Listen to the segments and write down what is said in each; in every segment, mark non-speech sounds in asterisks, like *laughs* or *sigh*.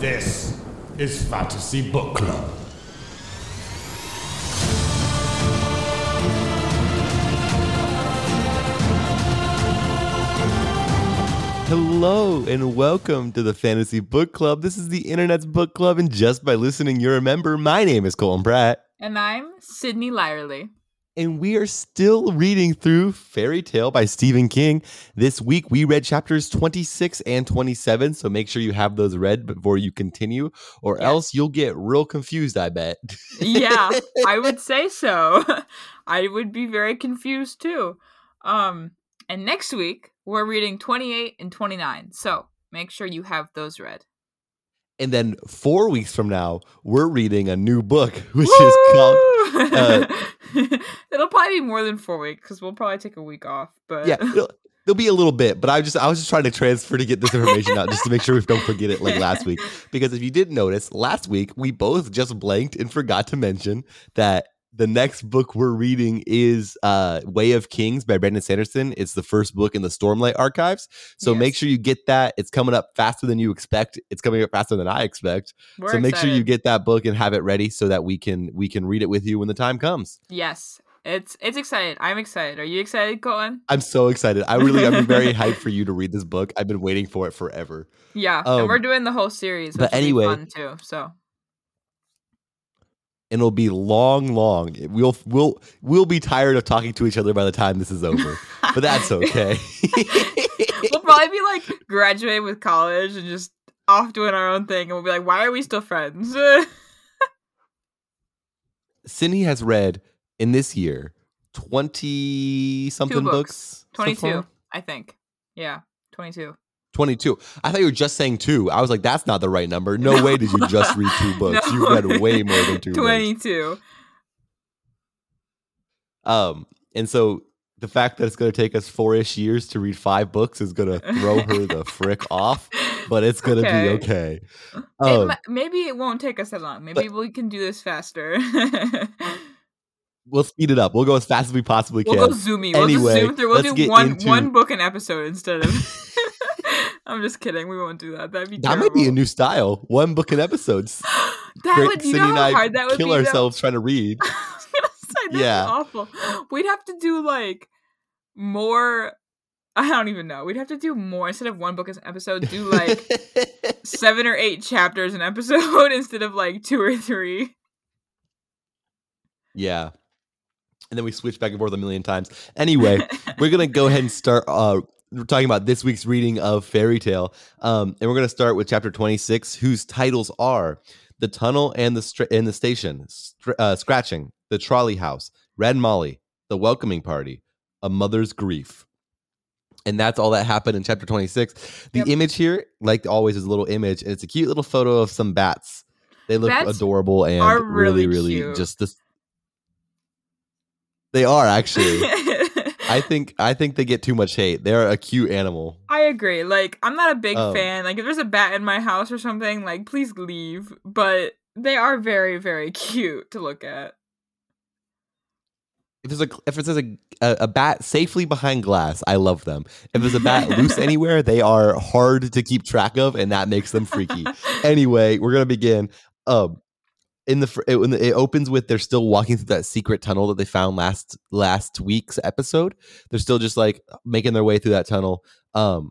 This is Fantasy Book Club. Hello and welcome to the Fantasy Book Club. This is the internet's book club, and just by listening, you're a member. My name is Colin Pratt, And I'm Sydney Lyerly. And we are still reading through Fairy Tale by Stephen King. This week, we read chapters 26 and 27, so make sure you have those read before you continue, or Yes. else you'll get real confused, I bet. Yeah, *laughs* I would say so. *laughs* I would be very confused too. Um, and next week we're reading 28 and 29. So make sure you have those read. And then four weeks from now, we're reading a new book, *laughs* which is called. Uh, *laughs* It'll probably be more than four weeks because we'll probably take a week off. But yeah it'll, *laughs* there'll be a little bit but i just i was just trying to transfer to get this information out just to make sure we don't forget it like last week because if you didn't notice last week we both just blanked and forgot to mention that the next book we're reading is uh way of kings by brandon sanderson it's the first book in the stormlight archives so make sure you get that it's coming up faster than you expect it's coming up faster than i expect we're so make sure you get that book and have it ready so that we can we can read it with you when the time comes Yes, it's it's excited. I'm excited. Are you excited, Colin? I'm so excited. I really, I'm very *laughs* hyped for you to read this book. I've been waiting for it forever. Yeah, Um, and we're doing the whole series. but which will be anyway- fun too. So And it'll be long, long. We'll, we'll, we'll be tired of talking to each other by the time this is over. But that's *laughs* okay. we'll probably be like graduating with college and just off doing our own thing, and we'll be like, why are we still friends? *laughs* Sydney has read in this year twenty something books. books. Twenty-two, far? I think. Yeah, twenty-two. 22. I thought you were just saying two. I was like, that's not the right number. No, No. way did you just read two *laughs* books. No. You read way more than two books. Twenty-two. Um, and so the fact that it's going to take us four ish years to read five books is going to throw her the *laughs* frick off, but it's going to Okay. be okay. It Um, mi- maybe it won't take us that long. Maybe we can do this faster. we'll speed it up. We'll go as fast as we possibly can. we'll go zoomy. We'll Anyway, just zoom through. We'll do one into- one book an episode instead of. *laughs* I'm just kidding. We won't do that. That'd be that might be a new style. One book in episodes. *gasps* that Great- would you Sydney know how hard that would kill be. though? ourselves trying to read. *laughs* I was gonna say that's Yeah. awful. We'd have to do like more. I don't even know. We'd have to do more instead of one book as an episode. Do like *laughs* seven or eight chapters an episode *laughs* instead of like two or three. yeah. And then we switch back and forth a million times. Anyway, we're gonna go ahead and start uh we're talking about this week's reading of fairy tale um and we're gonna start with chapter 26 whose titles are the tunnel and the str- and the station Str- uh, scratching the trolley house red molly the welcoming party a mother's grief. And that's all that happened in chapter 26 the Yep. image here like always is a little image and it's a cute little photo of some bats. They look Bats adorable and really really really just this they are actually *laughs* I think I think they get too much hate. They're a cute animal. I agree. Like, I'm not a big Um, fan. Like, if there's a bat in my house or something, like, please leave. But they are very, very *laughs* cute to look at. If there's a if there's a, a a bat safely behind glass, I love them. If there's a bat loose *laughs* anywhere, they are hard to keep track of, and that makes them freaky. *laughs* anyway, we're gonna begin. Um, in the fr- it, when it opens with they're still walking through that secret tunnel that they found last last week's episode. They're still just like making their way through that tunnel. Um,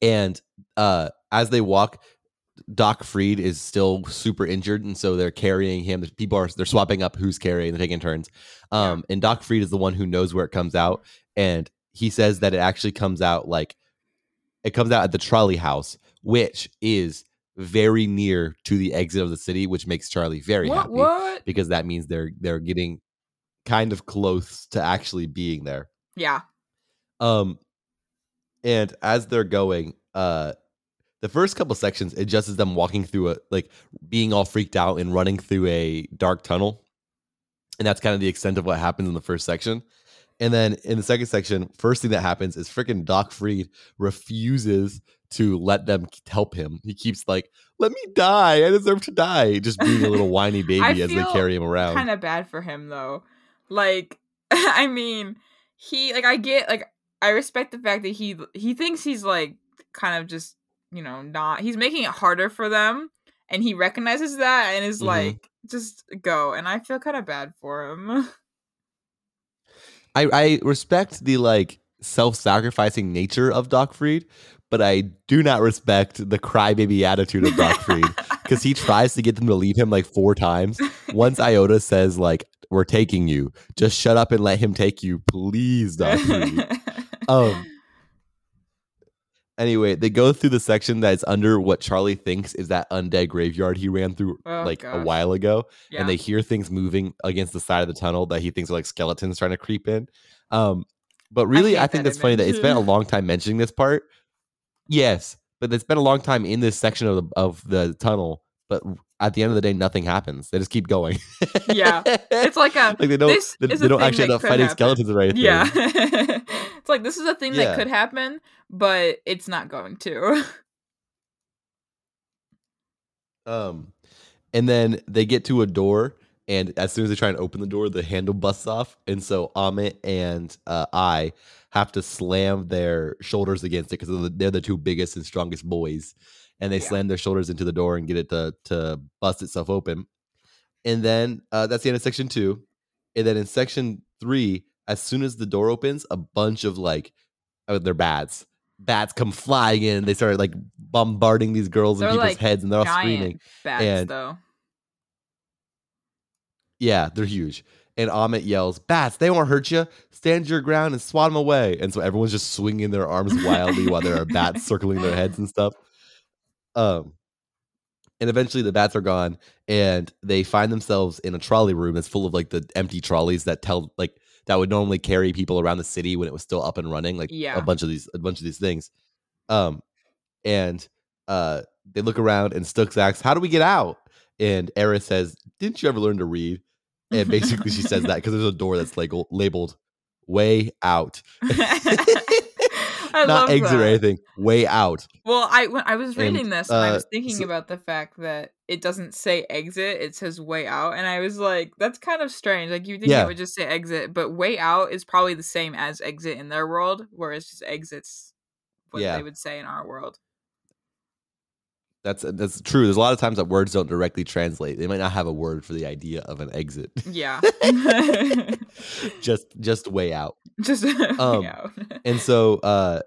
and uh, as they walk, Doc Freed is still super injured, and so they're carrying him. The People are they're swapping up who's carrying, they're taking turns. Um, and Doc Freed is the one who knows where it comes out, and he says that it actually comes out like it comes out at the trolley house, which is very near to the exit of the city, which makes Charlie very what? happy What? because that means they're they're getting kind of close to actually being there. Yeah. Um, and as they're going, uh, the first couple sections, it just is them walking through a like being all freaked out and running through a dark tunnel, and that's kind of the extent of what happens in the first section. And then in the second section, first thing that happens is freaking Doc Freed refuses to let them help him. He keeps like, "Let me die. I deserve to die." Just being a little *laughs* whiny baby as they carry him around. Kind of bad for him, though. Like, *laughs* I mean, he, like, I get, like, I respect the fact that he, he thinks he's, like, kind of just you know, not he's making it harder for them and he recognizes that and is Mhm. like just go and I feel kind of bad for him. *laughs* I, I respect the like self-sacrificing nature of Doc Freed, but I do not respect the crybaby attitude of Doc Freed *laughs* because he tries to get them to leave him like four times. Once Iota says like, "We're taking you," just shut up and let him take you, please, Doc Freed. *laughs* um. Anyway, they go through the section that's under what Charlie thinks is that undead graveyard he ran through Oh, like a while ago yeah. and they hear things moving against the side of the tunnel that he thinks are like skeletons trying to creep in. Um, but really, hate I, think that that's funny that it's been a long time mentioning this part. Yes, but it's been a long time in this section of the of the tunnel. But at the end of the day, nothing happens. They just keep going. Yeah. It's like a *laughs* like they don't they, they don't actually end up fighting happen. skeletons or anything. Yeah. *laughs* it's like this is a thing Yeah. that could happen, but it's not going to. Um, and then they get to a door, and as soon as they try and open the door, the handle busts off, and so Ammit and uh, I have to slam their shoulders against it because they're the two biggest and strongest boys, and they Yeah. slam their shoulders into the door and get it to to bust itself open. And then uh, that's the end of section two, and then in section three, as soon as the door opens, a bunch of like, oh, they're bats. Bats come flying in. They start like bombarding these girls and They're, people's like, heads, and they're all screaming. Bats, and- though. Yeah, they're huge. And Ammit yells, Bats, they won't hurt you. Stand your ground and swat them away. And so everyone's just swinging their arms wildly while there are bats circling their heads and stuff. Um, and eventually the bats are gone and they find themselves in a trolley room that's full of like the empty trolleys that tell like that would normally carry people around the city when it was still up and running like Yeah. a bunch of these a bunch of these things. Um and uh they look around and Stooks asks how do we get out? And Eris says didn't you ever learn to read? And basically she says that because there's a door that's like labeled way out *laughs* *laughs* *laughs* not love exit or anything way out Well, I when I was And, reading this, and I uh, was thinking so- about the fact that it doesn't say exit; it says way out, and I was like, "That's kind of strange." Like you think Yeah. it would just say exit, but way out is probably the same as exit in their world, whereas just exits what Yeah. they would say in our world. That's that's true. There's a lot of times that words don't directly translate. They might not have a word for the idea of an exit. Yeah, *laughs* *laughs* just just way out. just *laughs* Um, way out. And so uh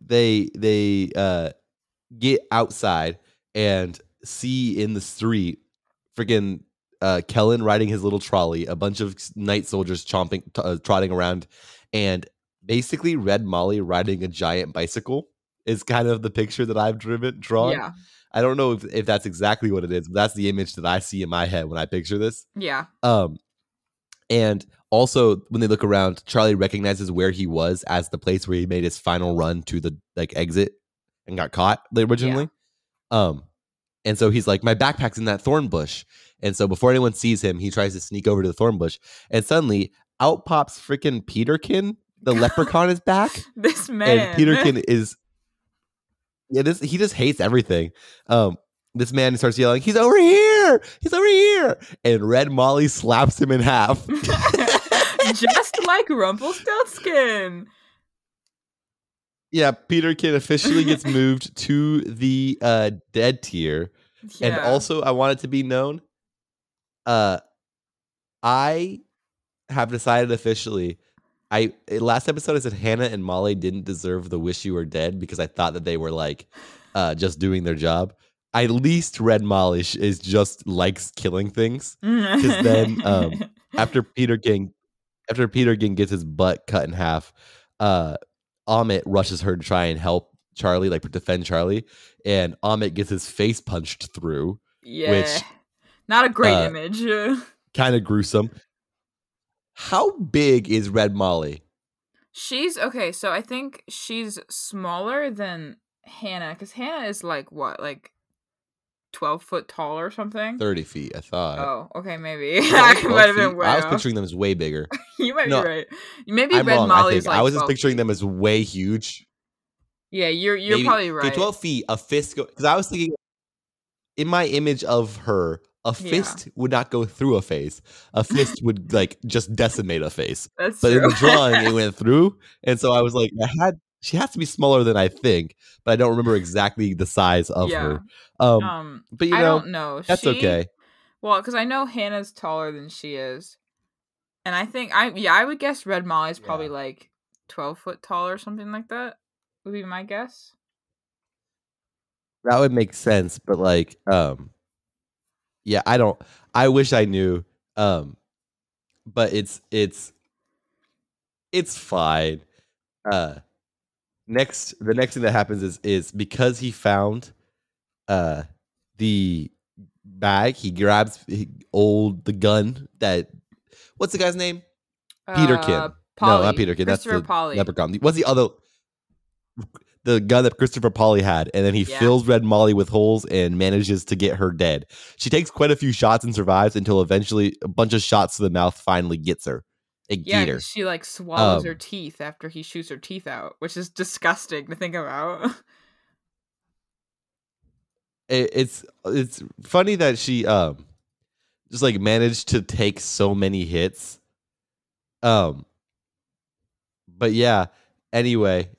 they they uh get outside and see in the street freaking uh Kellin riding his little trolley, a bunch of night soldiers chomping t- uh, trotting around and basically Red Molly riding a giant bicycle is kind of the picture that I've driven drawn. yeah, I don't know if, if that's exactly what it is, but that's the image that I see in my head when I picture this. yeah, Um, and also when they look around, Charlie recognizes where he was as the place where he made his final run to the like exit and got caught originally. Um, and so he's like, "My backpack's in that thorn bush." And so before anyone sees him, he tries to sneak over to the thorn bush, and suddenly out pops freaking Peterkin. The *laughs* leprechaun is back this man. and Peterkin is yeah, this he just hates everything. Um, this man starts yelling, "He's over here! He's over here!" And Red Molly slaps him in half. *laughs* just like Rumpelstiltskin. yeah, Peterkin officially gets *laughs* moved to the uh, dead tier, and also I want it to be known, uh, I have decided officially. I eh, last episode I said Hana and Molly didn't deserve the wish you were dead because I thought that they were like uh, just doing their job. At least Red Molly is just likes killing things. Because then, um, *laughs* After Peterkin, after Peterkin gets his butt cut in half, uh, Ammit rushes her to try and help Charlie, like defend Charlie, and Ammit gets his face punched through. yeah, not a great uh, image. *laughs* Kind of gruesome. How big is Red Molly? She's okay, so I think she's smaller than Hana because Hana is like what, like twelve foot tall or something. Thirty feet, I thought. Oh, okay, maybe *laughs* I 12 might have been way I was off. picturing them as way bigger. *laughs* you might No, be right. Maybe I'm Red wrong. I Molly's think like I was just picturing feet. them as way huge. Yeah, you're you're Maybe- probably right. Twelve feet. A fist go because I was thinking in my image of her, a Yeah. fist would not go through a face. A fist would *laughs* like just decimate a face. That's But true. in the drawing, it went through, and so I was like, *laughs* I had she has to be smaller than I think, but I don't remember exactly the size of Yeah. her. Um, Um, but you I know, don't know. that's She- okay. Well, because I know Hana's taller than she is, and I think I yeah I would guess Red Molly's probably Yeah. like twelve foot tall or something like that. Would be my guess. That would make sense, but like, um, yeah, I don't. I wish I knew. Um, but it's it's it's fine. Uh, next, the next thing that happens is is because he found, uh, the bag. He grabs he, old the gun that. What's the guy's name? Peterkin. Uh, No, not Polley. Peterkin. That's the Polley. leprechaun. What's the other? The gun that Christopher Polley had, and then he Yeah. fills Red Molly with holes and manages to get her dead. She takes quite a few shots and survives until eventually a bunch of shots to the mouth finally gets her. It Yeah, her. she like swallows her Um, teeth after he shoots her teeth out, which is disgusting to think about. *laughs* It- it's it's funny that she um just like managed to take so many hits. Um, but yeah. Anyway,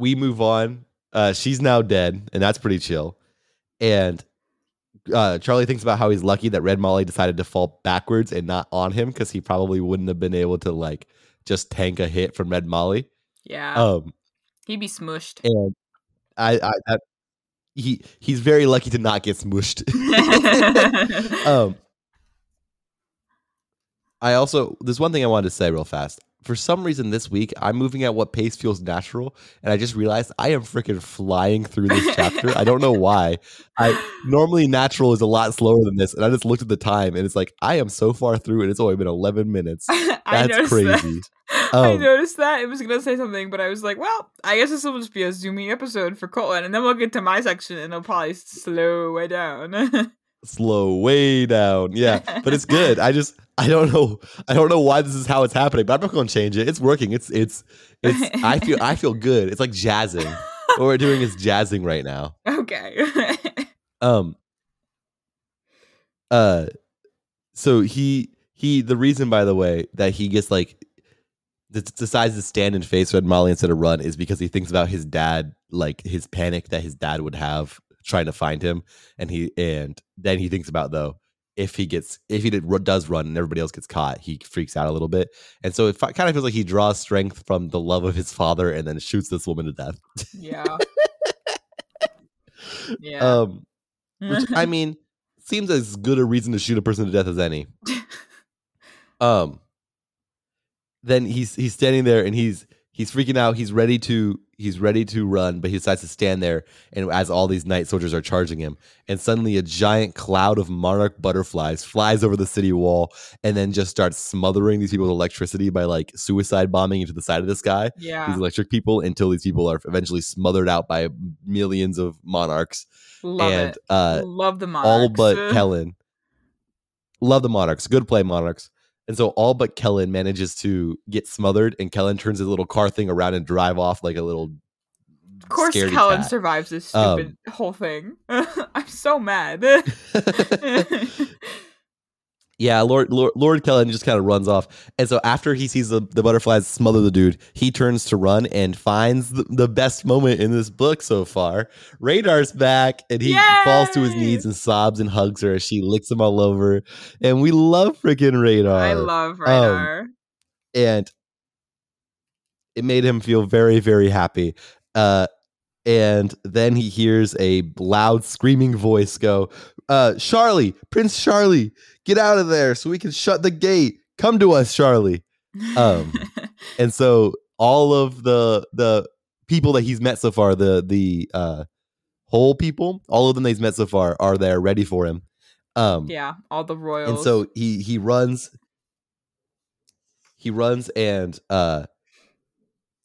we move on. Uh, she's now dead, and that's pretty chill. And uh, Charlie thinks about how he's lucky that Red Molly decided to fall backwards and not on him because he probably wouldn't have been able to like just tank a hit from Red Molly. yeah, Um, he'd be smushed. and I, I, I he he's very lucky to not get smushed. *laughs* *laughs* um, I also there's one thing I wanted to say real fast. For some reason this week I'm moving at what pace feels natural, and I just realized I am freaking flying through this *laughs* chapter. I don't know why. I normally natural is a lot slower than this, and I just looked at the time and it's like I am so far through, and it's only been 11 minutes. *laughs* That's crazy. That. *laughs* I Um, noticed that. I was gonna say something, but I was like, well, I guess this will just be a zoomy episode for Colton, and then we'll get to my section, and it'll probably slow way down. Slow way down, yeah, but it's good. I just I don't know I don't know why this is how it's happening, but I'm not going to change it. It's working. It's it's it's I feel I feel good. It's like jazzing. *laughs* what we're doing is jazzing right now. okay. *laughs* Um. Uh. So he he the reason by the way that he gets like decides to stand and face Red Molly instead of run is because he thinks about his dad, like his panic that his dad would have trying to find him, and he and then he thinks about though if he gets if he did, does run and everybody else gets caught, he freaks out a little bit, and so it kind of feels like he draws strength from the love of his father and then shoots this woman to death. yeah. *laughs* Yeah. Um. which I *laughs* mean seems as good a reason to shoot a person to death as any. *laughs* Um. Then he's he's standing there and he's he's freaking out. He's ready to he's ready to run, but he decides to stand there. And as all these night soldiers are charging him, and suddenly a giant cloud of monarch butterflies flies over the city wall, and then just starts smothering these people with electricity by like suicide bombing into the side of the sky. yeah. These electric people until these people are eventually smothered out by millions of monarchs Love and it. uh, Love the monarchs. all but Kellin. Love the Monarchs. Good play, Monarchs. And so all but Kellin manages to get smothered, and Kellin turns his little car thing around and drive off like a little. Of course, Kellin cat. survives this Um, stupid whole thing. *laughs* I'm so mad. *laughs* *laughs* yeah, Lord, Lord Lord Kellin just kind of runs off, and so after he sees the, the butterflies smother the dude, he turns to run and finds the, the best moment in this book so far. Radar's back, and he falls to his knees and sobs and hugs her as she licks him all over, and we love freaking Radar. I love Radar. and it made him feel very very happy uh and then he hears a loud screaming voice go uh charlie prince charlie get out of there so we can shut the gate. Come to us charlie. Um, *laughs* and so all of the the people that he's met so far the the uh whole people all of them that he's met so far are there ready for him. Um yeah, all the royals. and so he he runs he runs and uh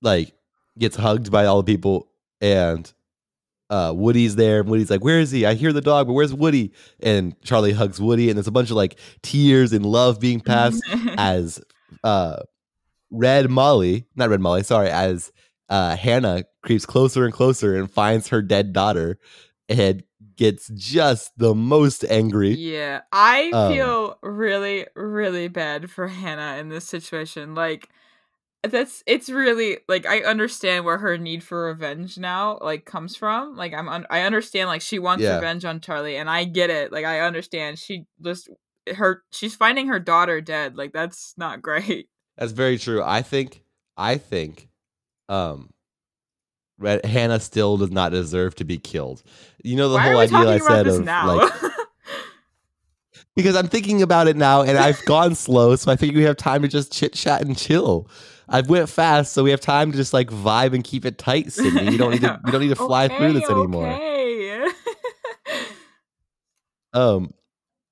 like gets hugged by all the people and uh Woody's there and Woody's like where is he I hear the dog but where's Woody and Charlie hugs Woody and there's a bunch of like tears and love being passed *laughs* as uh Red Molly not Red Molly sorry as uh Hana creeps closer and closer and finds her dead daughter and gets just the most angry Yeah, I Um, feel really, really bad for Hana in this situation. Like, that's it's really like I understand where her need for revenge now like comes from. Like I'm un- I understand like she wants Yeah. revenge on Charlie and I get it. Like I understand she just her she's finding her daughter dead. Like that's not *laughs* great. That's very true. I think I think um Red, Hana still does not deserve to be killed. You know the Why whole idea I said of now? like *laughs* because I'm thinking about it now and I've gone slow, so I think we have time to just chit chat and chill. I've went fast, so we have time to just like vibe and keep it tight, Sydney. You don't need to you don't need to *laughs* fly through this anymore. okay. *laughs* Um,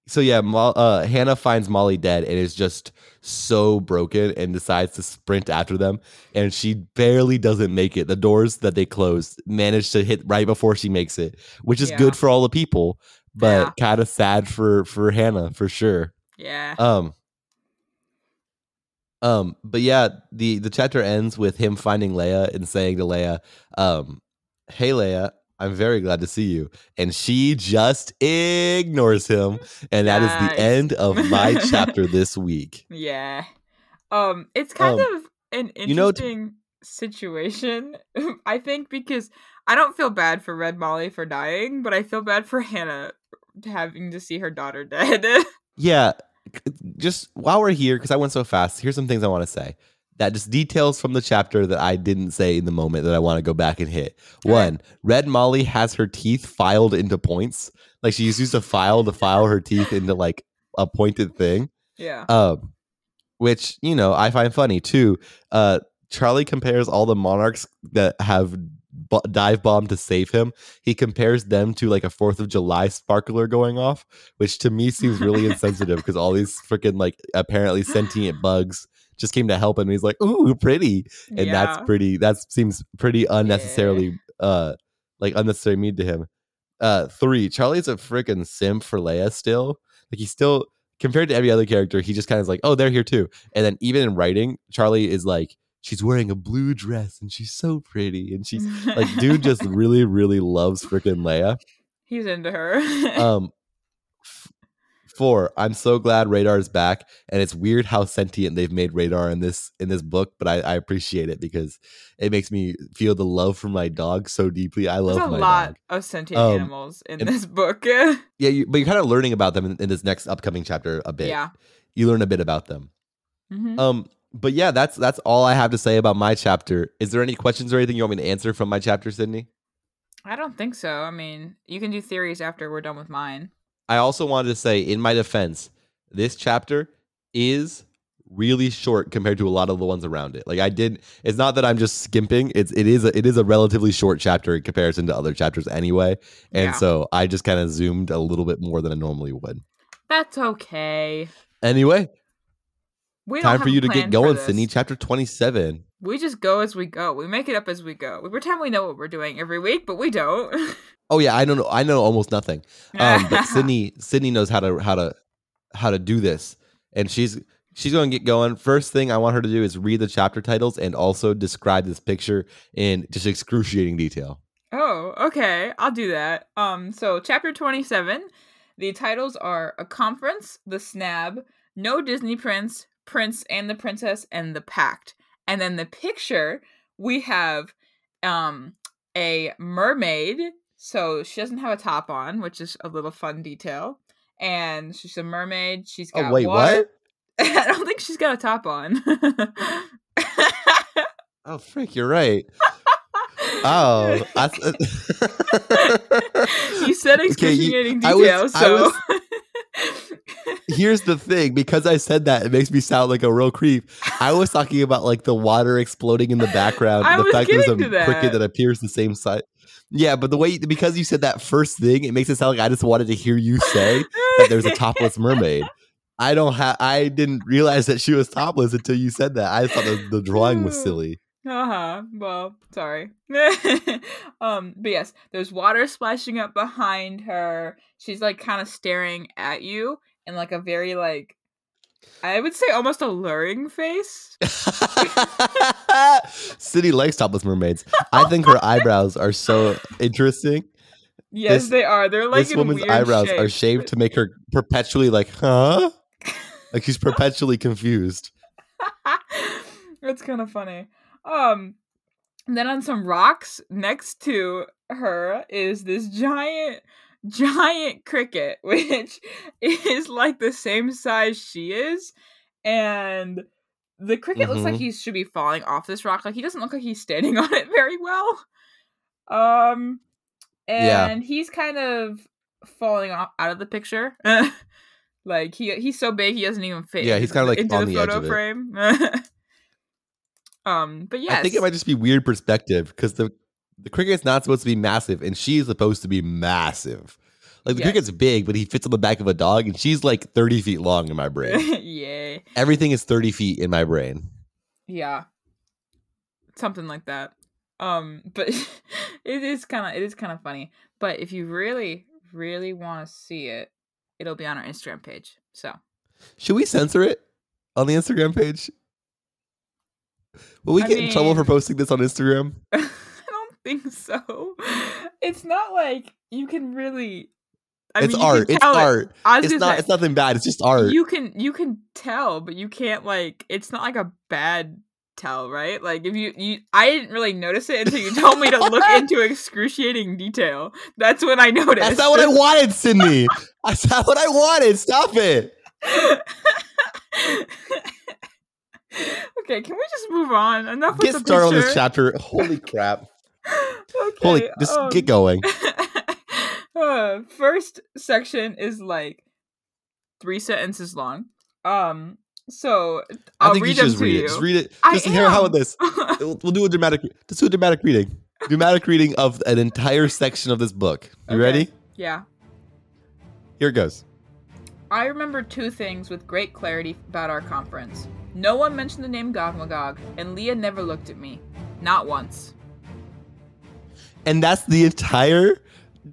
so yeah, Mo- uh, Hana finds Molly dead and is just so broken and decides to sprint after them, and she barely doesn't make it. The doors that they closed manage to hit right before she makes it, which is Yeah. good for all the people, but Yeah. kind of sad for for Hana for sure. yeah. Um. Um, but yeah, the the chapter ends with him finding Leah and saying to Leah, um, "Hey Leah, I'm very glad to see you," and she just ignores him, and that is Nice. the end of my *laughs* chapter this week. Yeah. Um, it's kind Um, of an you know, t- interesting situation. *laughs* I think because I don't feel bad for Red Molly for dying, but I feel bad for Hana having to see her daughter dead. *laughs* Yeah, just while we're here, because I went so fast, here's some things I want to say. That just details from the chapter that I didn't say in the moment that I want to go back and hit. One, Red Molly has her teeth filed into points. Like she used a file to file her teeth into like a pointed thing. yeah. Um, which, you know, I find funny. Two, uh, Charlie compares all the monarchs that have b- dive bomb to save him. He compares them to like a Fourth of July sparkler going off, which to me seems really *laughs* insensitive because all these freaking like apparently sentient bugs just came to help him. He's like, "Ooh, pretty," and yeah. that's pretty. That seems pretty unnecessarily, uh, like unnecessary mean to him. Uh, three, Charlie's a freaking simp for Leah still. Like he's still compared to every other character, he just kind of is like, oh, they're here too. And then even in writing, Charlie is like, she's wearing a blue dress and she's so pretty, and she's like, dude, just *laughs* really, really loves freaking Leah. He's into her. *laughs* Um, f- four. I'm so glad Radar is back, and it's weird how sentient they've made Radar in this in this book, but I, I appreciate it because it makes me feel the love for my dog so deeply. I love There's a my lot dog. of sentient Um, animals in this book. *laughs* Yeah, you, but you're kind of learning about them in, in this next upcoming chapter a bit. yeah. You learn a bit about them. Mhm. Um, but yeah, that's that's all I have to say about my chapter. Is there any questions or anything you want me to answer from my chapter, Sydney? I don't think so. I mean, you can do theories after we're done with mine. I also wanted to say, in my defense, this chapter is really short compared to a lot of the ones around it. Like I did, it's not that I'm just skimping. It's it is a, it is a relatively short chapter in comparison to other chapters anyway. And Yeah. so I just kind of zoomed a little bit more than I normally would. That's okay. Anyway, We time for you to get going. Sydney. Chapter twenty-seven. We just go as we go. We make it up as we go. We pretend we know what we're doing every week, but we don't. *laughs* Oh yeah, I don't know. I know almost nothing. Um, but *laughs* Sydney, Sydney knows how to how to how to do this, and she's she's going to get going. First thing I want her to do is read the chapter titles and also describe this picture in just excruciating detail. Oh, okay. I'll do that. Um, so chapter 27, the titles are A Conference, The Snab, No Disney Prince, Prince and the Princess, and The Pact. And then the picture, we have um a mermaid. So she doesn't have a top on, which is a little fun detail. And she's a mermaid. She's got Oh wait, water. what? *laughs* I don't think she's got a top on. Oh frick, you're right. *laughs* Oh, I, uh, you said *laughs* Okay, you- excruciating I was- detail, I so. Was- *laughs* here's the thing because i said that it makes me sound like a real creep. I was talking about like the water exploding in the background I the was fact there's a to cricket that. that appears the same size yeah but the way because you said that first thing it makes it sound like i just wanted to hear you say that there's a topless mermaid. I don't have i didn't realize that she was topless until you said that. I thought the, the drawing was *laughs* silly Uh-huh. Well, sorry. *laughs* um, but yes, there's water splashing up behind her. She's like kind of staring at you in like a very like I would say almost alluring face. *laughs* City likes topless mermaids. I *laughs* think her eyebrows are so interesting. Yes, This- they are. They're like this woman's eyebrows are shaved to make her perpetually like, huh? Like she's perpetually confused. That's kind of funny. Um, then on some rocks next to her is this giant, giant cricket, *laughs* which is like the same size she is, and the cricket looks like Mhm. he should be falling off this rock. Like he doesn't look like he's standing *laughs* on it very well. Um, Yeah. and he's kind of falling off out of the picture. *laughs* like he he's so big he doesn't even fit. Yeah, he's kinda, like, into on the the edge photo of it. frame. Um, but yes, I think it might just be weird perspective because the the cricket's not supposed to be massive, and she's supposed to be massive. Like the Yes. cricket's big, but he fits on the back of a dog, and she's like thirty feet long in my *laughs* brain. yeah, Everything is thirty feet in my brain. yeah, something like that. Um, but *laughs* it is kind of it is kind of funny. But if you really really want to see it, it'll be on our Instagram page. So Should we censor it on the Instagram page? Will we I get in trouble for posting this on Instagram? *laughs* I don't think so. It's not like you can really. I it's mean, art. It's it- art. It's not. say, It's nothing bad. It's just art. you can you can tell, but you can't like. It's not like a bad tell, right? Like if you you, I didn't really notice it until you told me to look *laughs* into excruciating detail. That's when I noticed. *laughs* That's not what I wanted, Sydney. That's not what I wanted. Stop it. Okay, can we just move on? Enough with Get the started on this chapter. *laughs* Holy crap. okay, Holy, just um, get going. *laughs* uh, first section is like three sentences long. Um, so I I'll think you read should just to read you. it. Just read it. I Just hear how this. *laughs* We'll, we'll do a dramatic. Let's do a dramatic reading. Dramatic reading of an entire section of this book. You Okay. ready? yeah. Here it goes. I remember two things with great clarity about our conference. No one mentioned the name Gog Magog, and Leah never looked at me. Not once. And that's the entire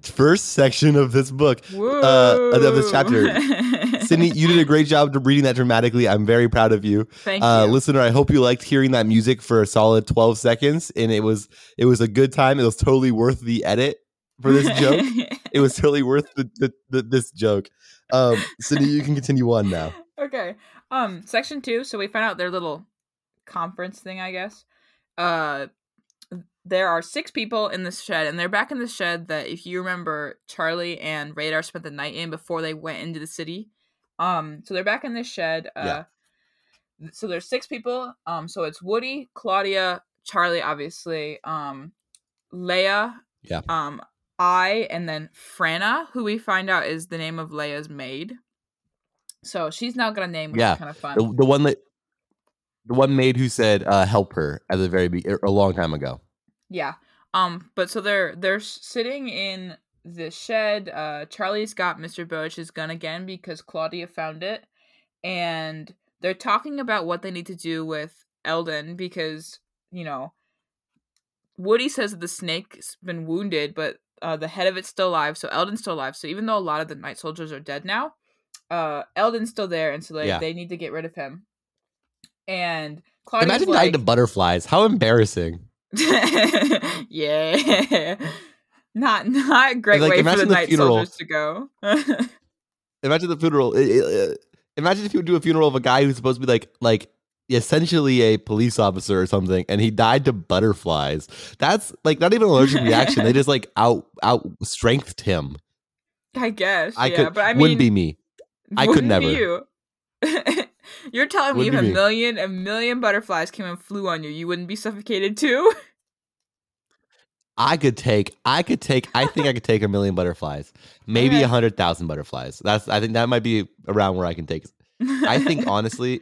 first section of this book. Woo! of this chapter. *laughs* Sydney, you did a great job reading that dramatically. I'm very proud of you. Thank Uh, you. listener, I hope you liked hearing that music for a solid 12 seconds, and it was it was a good time. It was totally worth the edit for this *laughs* joke. it was totally worth the, the, the, this joke. Um, Sydney, you can continue on now. Okay. Um, section two. So we find out their little conference thing, I guess. Uh, there are six people in this shed, and they're back in the shed that, if you remember, Charlie and Radar spent the night in before they went into the city. Um, so they're back in this shed. Uh, Yeah. so there's six people. Um, so it's Woody, Claudia, Charlie, obviously, um, Leah, Yeah. um, I, and then Franna, who we find out is the name of Leah's maid. So she's now got a name, which Yeah. is kind of fun. The, the one that the one maid who said uh, help her at the very be- a long time ago. Yeah. Um. But so they're they're sitting in the shed. Uh, Charlie's got Mr. Bowditch's gun again because Claudia found it, and they're talking about what they need to do with Elden because you know Woody says that the snake's been wounded, but uh, the head of it's still alive. So Elden's still alive. So even though a lot of the night soldiers are dead now, uh, Elden's still there, and so like Yeah. they need to get rid of him. And Claudia's Imagine like, dying to butterflies. How embarrassing. *laughs* yeah. Not not a great Like, way for the the night funeral. soldiers to go. *laughs* Imagine the funeral. imagine if you would do a funeral of a guy who's supposed to be like like essentially a police officer or something, and he died to butterflies. That's like not even an allergic *laughs* reaction. They just like out out strengthed him. I guess. I yeah, could but I mean wouldn't be me. I could never. You. *laughs* You're telling me if a be me. million a million butterflies came and flew on you, you wouldn't be suffocated too? I could take. I could take. I think I could take a million butterflies. *laughs* Maybe Okay. a hundred thousand butterflies. That's. I think that might be around where I can take. I think *laughs* honestly,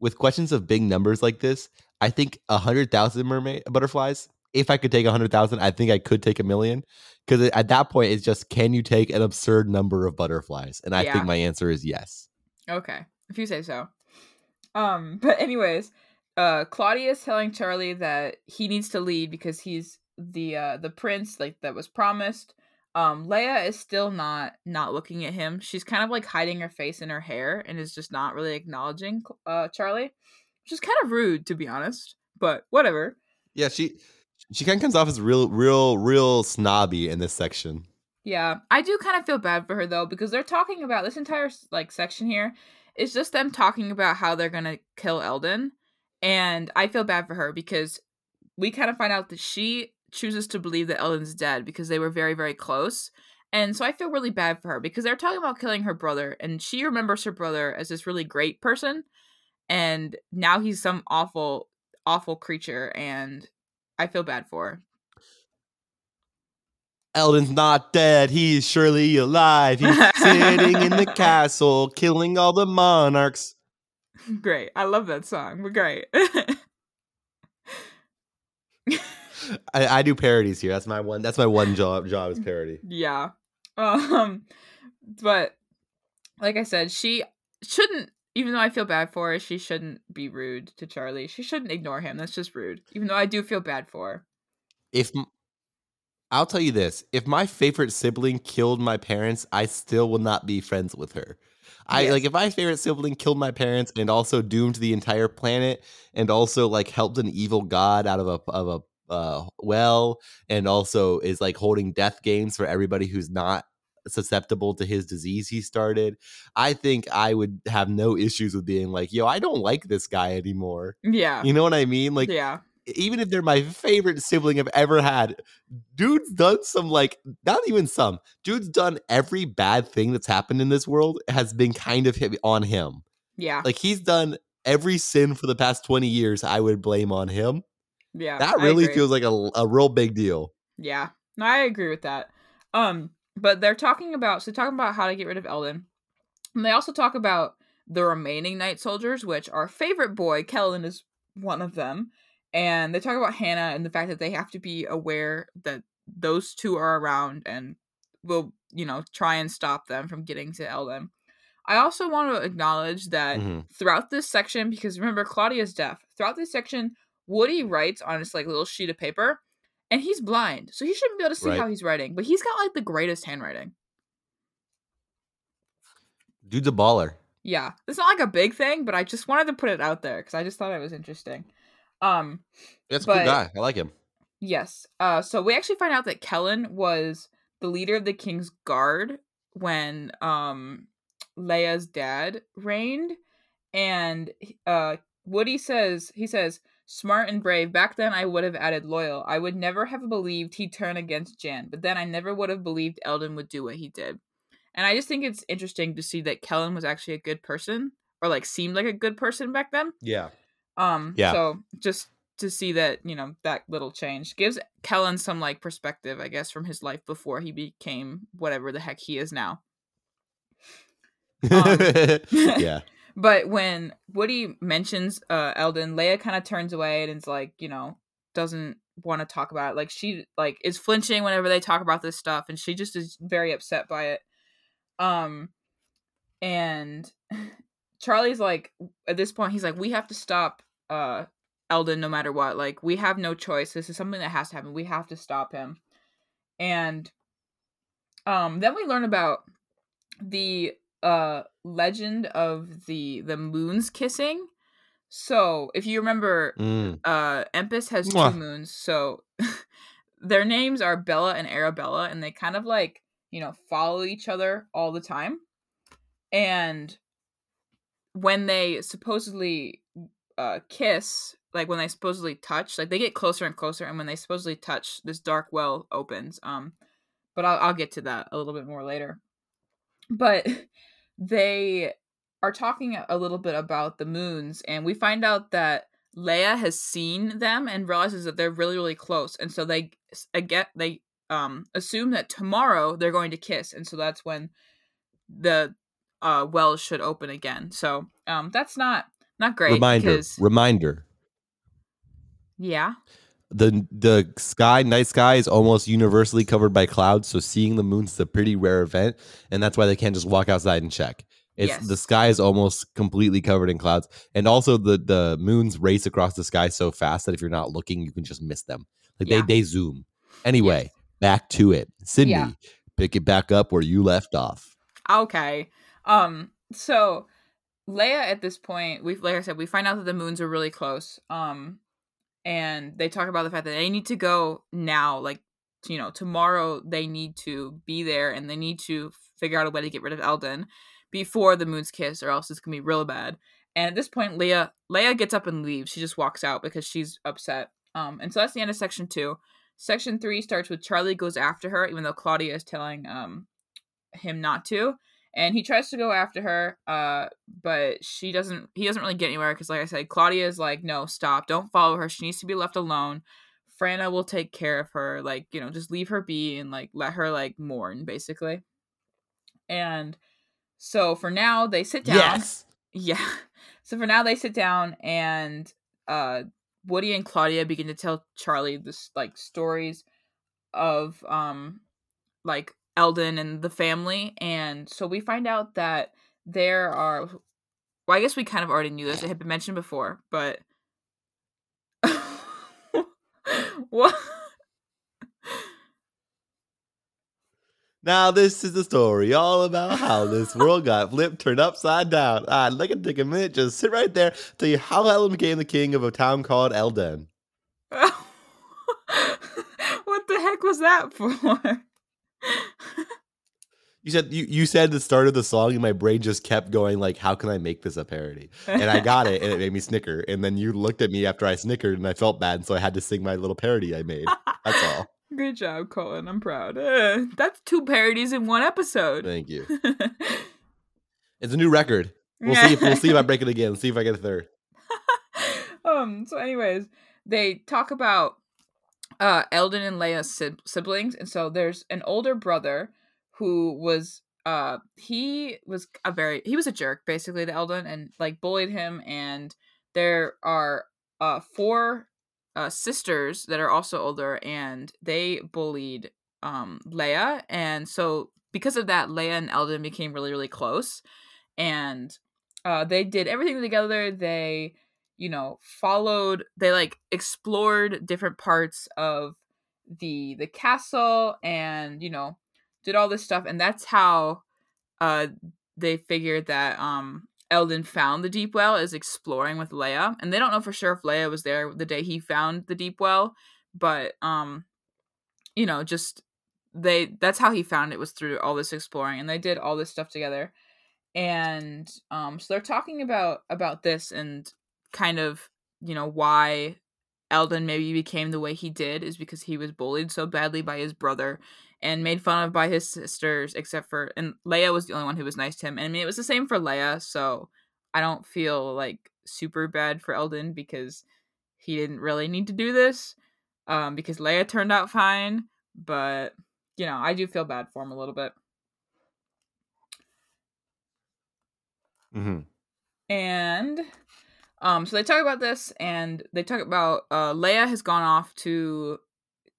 with questions of big numbers like this, I think a hundred thousand mermaid butterflies. If I could take a hundred thousand, I think I could take a million. Because at that point, it's just can you take an absurd number of butterflies? And I Yeah. think my answer is yes. Okay, if you say so. Um, *laughs* but anyways, uh, Claudia is telling Charlie that he needs to lead because he's the uh the prince like that was promised. Um, Leah is still not not looking at him. She's kind of like hiding her face in her hair and is just not really acknowledging uh Charlie, which is kind of rude to be honest. But whatever. Yeah, she she kind of comes off as real, real, real snobby in this section. Yeah, I do kind of feel bad for her though because they're talking about this entire like section here is just them talking about how they're gonna kill Elden, And I feel bad for her because we kind of find out that she chooses to believe that Elden's dead because they were very, very close. And so I feel really bad for her because they're talking about killing her brother, and she remembers her brother as this really great person. And now he's some awful, awful creature, and I feel bad for. Elden's not dead. He's surely alive. He's *laughs* sitting in the castle, killing all the monarchs. Great. I love that song. We're great. *laughs* I, I do parodies here. That's my one. That's my one job. Job is parody. yeah. *laughs* Um but like I said, she shouldn't even though I feel bad for her, she shouldn't be rude to Charlie. She shouldn't ignore him. That's just rude. Even though I do feel bad for her. If I'll tell you this, if my favorite sibling killed my parents, I still will not be friends with her. I Yes. like if my favorite sibling killed my parents and also doomed the entire planet and also like helped an evil god out of a of a uh, well and also is like holding death games for everybody who's not susceptible to his disease he started. I think I would have no issues with being like, yo, I don't like this guy anymore. Yeah. You know what I mean? Like yeah. even if they're my favorite sibling I've ever had, dude's done some like not even some. Dude's done every bad thing that's happened in this world has been kind of hit on him. Yeah. Like he's done every sin for the past 20 years I would blame on him. yeah. That really feels like a, a real big deal. Yeah. No, I agree with that. Um, but they're talking about so talking about how to get rid of Elden. And they also talk about the remaining night soldiers, which our favorite boy, Kellin, is one of them. And they talk about Hana and the fact that they have to be aware that those two are around and will, you know, try and stop them from getting to Elden. I also want to acknowledge that Mhm. throughout this section, because remember Claudia's deaf, throughout this section, Woody writes on his like little sheet of paper, and he's blind, so he shouldn't be able to see Right. how he's writing. But he's got like the greatest handwriting. Dude's a baller. Yeah, it's not like a big thing, but I just wanted to put it out there because I just thought it was interesting. Um, That's a But- cool guy. I like him. yes. Uh, so we actually find out that Kellin was the leader of the king's guard when um Leah's dad reigned, and uh Woody says he says smart and brave. Back then, I would have added loyal. I would never have believed he'd turn against Jan, but then I never would have believed Elden would do what he did. And I just think it's interesting to see that Kellin was actually a good person, or like seemed like a good person back then. Yeah. Um, Yeah. So just to see that, you know, that little change gives Kellin some like perspective, I guess, from his life before he became whatever the heck he is now. *laughs* Um, yeah. But when Woody mentions uh Elden, Leah kind of turns away and is like, you know, doesn't want to talk about it. Like she like is flinching whenever they talk about this stuff, and she just is very upset by it. Um, and *laughs* Charlie's like, at this point, he's like, we have to stop uh Elden no matter what. Like we have no choice. This is something that has to happen. We have to stop him. And um, then we learn about the uh legend of the the moons kissing. So if you remember, Mm. uh Empis has Mwah. two moons, so *laughs* their names are Bella and Arabella, and they kind of like, you know, follow each other all the time. And when they supposedly uh kiss, like when they supposedly touch, like they get closer and closer, and when they supposedly touch, this dark well opens. Um but I'll I'll get to that a little bit more later. But *laughs* they are talking a little bit about the moons, and we find out that Leah has seen them and realizes that they're really, really close, and so they get they um assume that tomorrow they're going to kiss, and so that's when the uh wells should open again. So um that's not not great Reminder. because Reminder. yeah the the sky night sky is almost universally covered by clouds so seeing the moon's is a pretty rare event and that's why they can't just walk outside and check it's Yes. the sky is almost completely covered in clouds and also the the moons race across the sky so fast that if you're not looking you can just miss them like Yeah. they they zoom anyway Yes. back to it sydney Yeah. pick it back up where you left off Okay. Um so Leah at this point, we like I said, we find out that the moons are really close. Um and they talk about the fact that they need to go now, like you know, tomorrow they need to be there and they need to figure out a way to get rid of Elden before the moon's kiss or else it's to be real bad. And at this point, Leah Leah gets up and leaves. She just walks out because she's upset. Um, and so that's the end of section two. Section three starts with Charlie goes after her, even though Claudia is telling um him not to. And he tries to go after her, uh, but she doesn't. He doesn't really get anywhere because, like I said, Claudia is like, "No, stop! Don't follow her. She needs to be left alone. Franna will take care of her. Like, you know, just leave her be and like let her like mourn, basically." And so for now, they sit down. Yes. Yeah. So for now they sit down and uh Woody and Claudia begin to tell Charlie this like stories of um like Elden and the family and so we find out that there are well I guess we kind of already knew this it had been mentioned before but *laughs* what Now this is the story all about how this world got flipped, turned upside down. I'd like to take a minute, just sit right there, tell you how Elden became the king of a town called Elden. *laughs* what the heck was that for? You said you, you said the start of the song, and my brain just kept going like, "How can I make this a parody?" And I got it, and it made me snicker. And then you looked at me after I snickered, and I felt bad, and so I had to sing my little parody I made. That's all. *laughs* Good job, Colton. I'm proud. Uh, that's two parodies in one episode. Thank you. *laughs* It's a new record. We'll see. If, we'll see if I break it again. See if I get a third. *laughs* um. So, anyways, they talk about uh Elden and Leah's sib- siblings, and so there's an older brother who was uh he was a very he was a jerk basically to Elden and like bullied him, and there are uh four uh sisters that are also older, and they bullied um Leah, and so because of that, Leah and Elden became really really close, and uh they did everything together. They you know followed they like explored different parts of the the castle and you know did all this stuff and that's how uh they figured that um Elden found the deep well is exploring with Leah and they don't know for sure if Leah was there the day he found the deep well but um you know just they that's how he found it was through all this exploring and they did all this stuff together. And um so they're talking about about this and kind of you know why Elden maybe became the way he did is because he was bullied so badly by his brother and made fun of by his sisters except for and Leah was the only one who was nice to him and I mean it was the same for Leah so I don't feel like super bad for Elden because he didn't really need to do this um because Leah turned out fine but you know I do feel bad for him a little bit. Hmm and um so they talk about this and they talk about uh Leah has gone off to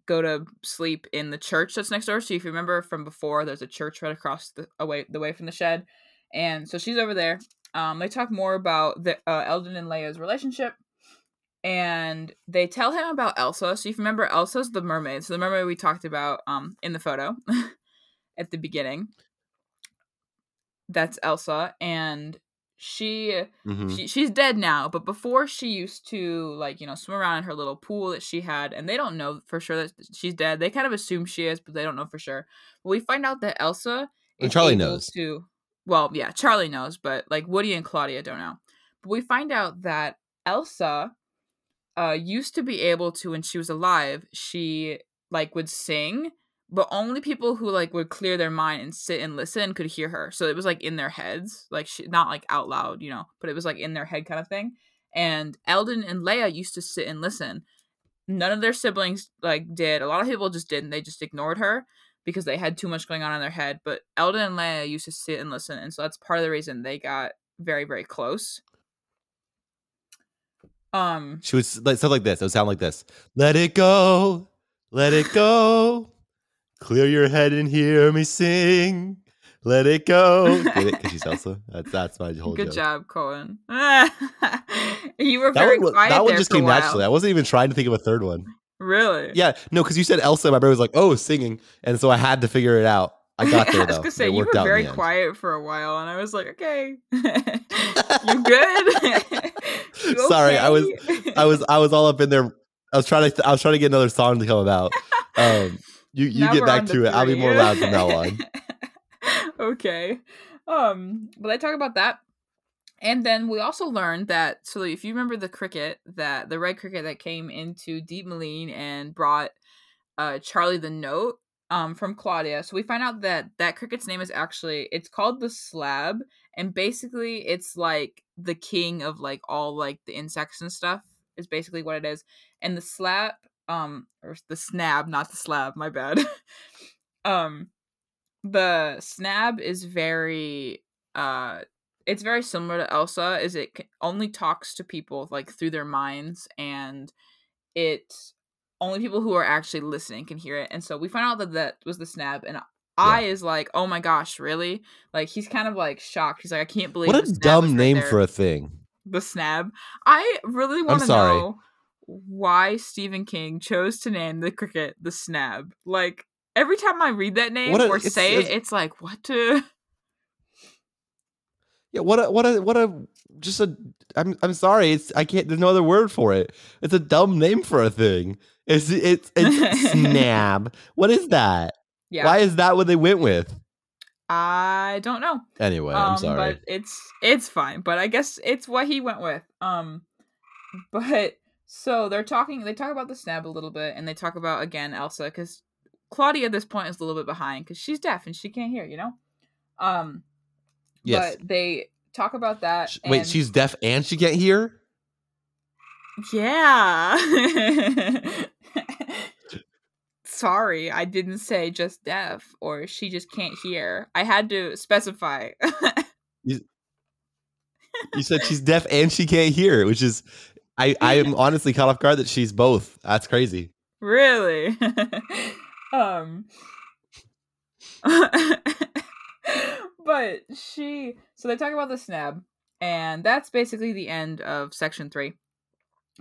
go to sleep in the church that's next door. So if you remember from before there's a church right across the away the way from the shed. And so she's over there. Um they talk more about the uh, Elden and Leah's relationship and they tell him about Elsa. So if you remember Elsa's the mermaid. So the mermaid we talked about um in the photo *laughs* at the beginning. That's Elsa and she hmm she she's dead now but before she used to like you know swim around in her little pool that she had and they don't know for sure that she's dead. They kind of assume she is but they don't know for sure. But we find out that elsa And Charlie knows. to well yeah charlie knows but like woody and claudia don't know. But we find out that elsa uh used to be able to when she was alive she like would sing but only people who like would clear their mind and sit and listen could hear her. So it was like in their heads like she not like out loud you know but it was like in their head kind of thing. And elden and leah used to sit and listen. None of their siblings like did. A lot of people just didn't. They just ignored her because they had too much going on in their head. But elden and leah used to sit and listen and so that's part of the reason they got very very close. Um She would s- like stuff like this. It would sound like this. Let it go, let it go. Clear your head and hear me sing. Let it go. *laughs* Get it? Because she's Elsa. That's that's my whole good joke. job cohen *laughs* you were That very one, wa- quiet that one there just for came naturally. I wasn't even trying to think of a third one. really Yeah, no, because you said Elsa, my brain was like, "Oh, singing," and so I had to figure it out. I got *laughs* there I was though. gonna say you were very the end. quiet for a while, and I was like, okay, you good? You Sorry, I was- I was I was all up in there. I was trying to I was trying to get another song to come about. Um, you you Now get back to it. I'll be more loud from now on. okay. Um, but I talk about that. And then we also learned that so if you remember the cricket that the red cricket that came into Deep Maleen and brought uh Charlie the note um from Claudia. So we find out that that cricket's name is actually it's called the slab and basically it's like the king of like all like the insects and stuff is basically what it is. And the slab um or the snab, not the slab, my bad. *laughs* um the snab is very uh it's very similar to Elsa is it only talks to people like through their minds and it only people who are actually listening can hear it and so we find out that that was the snab and I is like oh my gosh really like he's kind of like shocked he's like I can't believe What a dumb right name there." for a thing. the snab I really want to know why Stephen King chose to name the cricket the snab like every time I read that name a- or it's- say it's- it it's like what to *laughs* Yeah, what a what a what a just a I'm I'm sorry, it's I can't there's no other word for it. It's a dumb name for a thing. It's it's it's snab. *laughs* What is that? yeah Why is that what they went with? I don't know Anyway, um, I'm sorry. But it's it's fine. But I guess it's what he went with. Um, but so they're talking. They talk about the snab a little bit, and they talk about again Elsa because Claudia at this point is a little bit behind because she's deaf and she can't hear. You know. Um. Yes. But they talk about that. Sh- Wait, she's deaf and she can't hear? yeah. *laughs* Sorry, I didn't say just deaf or she just can't hear. I had to specify. You said she's deaf and she can't hear, which is I I am honestly caught off guard that she's both. That's crazy. really *laughs* um *laughs* but she so they talk about the snab and that's basically the end of section three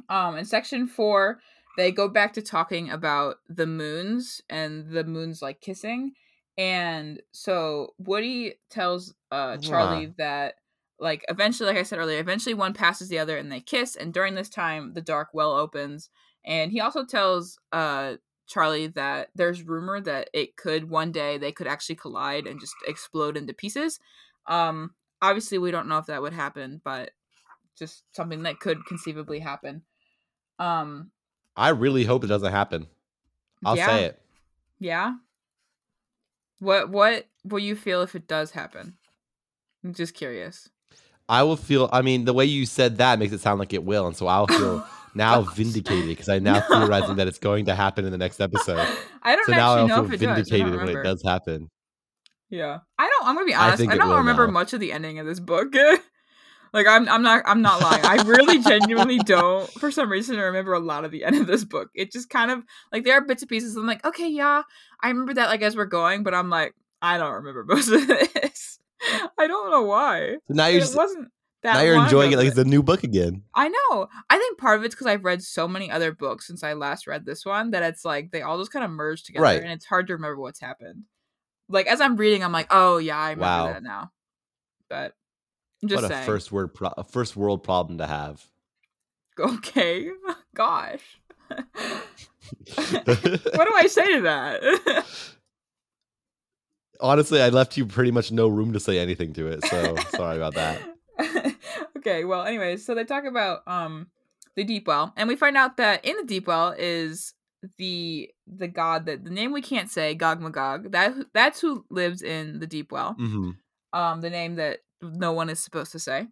um in section four they go back to talking about the moons and the moons like kissing and so woody tells uh charlie Huh. that like eventually like i said earlier eventually one passes the other and they kiss and during this time the dark well opens and he also tells uh Charlie that there's rumor that it could one day they could actually collide and just explode into pieces. Um obviously we don't know if that would happen, but just something that could conceivably happen. Um I really hope it doesn't happen. I'll Yeah. say it. yeah. What what will you feel if it does happen? I'm just curious. I will feel I mean, the way you said that makes it sound like it will, and so I'll feel *laughs* now vindicated because I'm now No. theorizing that it's going to *laughs* happen in the next episode. I don't So now actually I'll know feel if it does. Vindicated when it does happen. Yeah. I don't I'm gonna be honest. think I, don't remember now. much of the ending of this book. *laughs* like I'm I'm not I'm not lying. I really genuinely don't for some reason I remember a lot of the end of this book. It just kind of like there are bits and pieces. I'm like, okay, yeah, I remember that like as we're going, but I'm like, I don't remember most of this. *laughs* I don't know why. So now you're it just, wasn't that now you're enjoying it like it's a new book again. I know. I think part of it's because I've read so many other books since I last read this one that it's like they all just kind of merge together Right. and it's hard to remember what's happened. Like as I'm reading, I'm like, oh yeah, I remember Wow. that now. But I'm just what a first word pro- a first world problem to have. *laughs* Okay. *laughs* Gosh. what do I say to that? Honestly, I left you pretty much no room to say anything to it, so *laughs* sorry about that. *laughs* okay, well, anyways, so they talk about um the deep well, and we find out that in the deep well is the the god that the name we can't say, Gog Magog. That that's who lives in the deep well. hmm Um, the name that no one is supposed to say.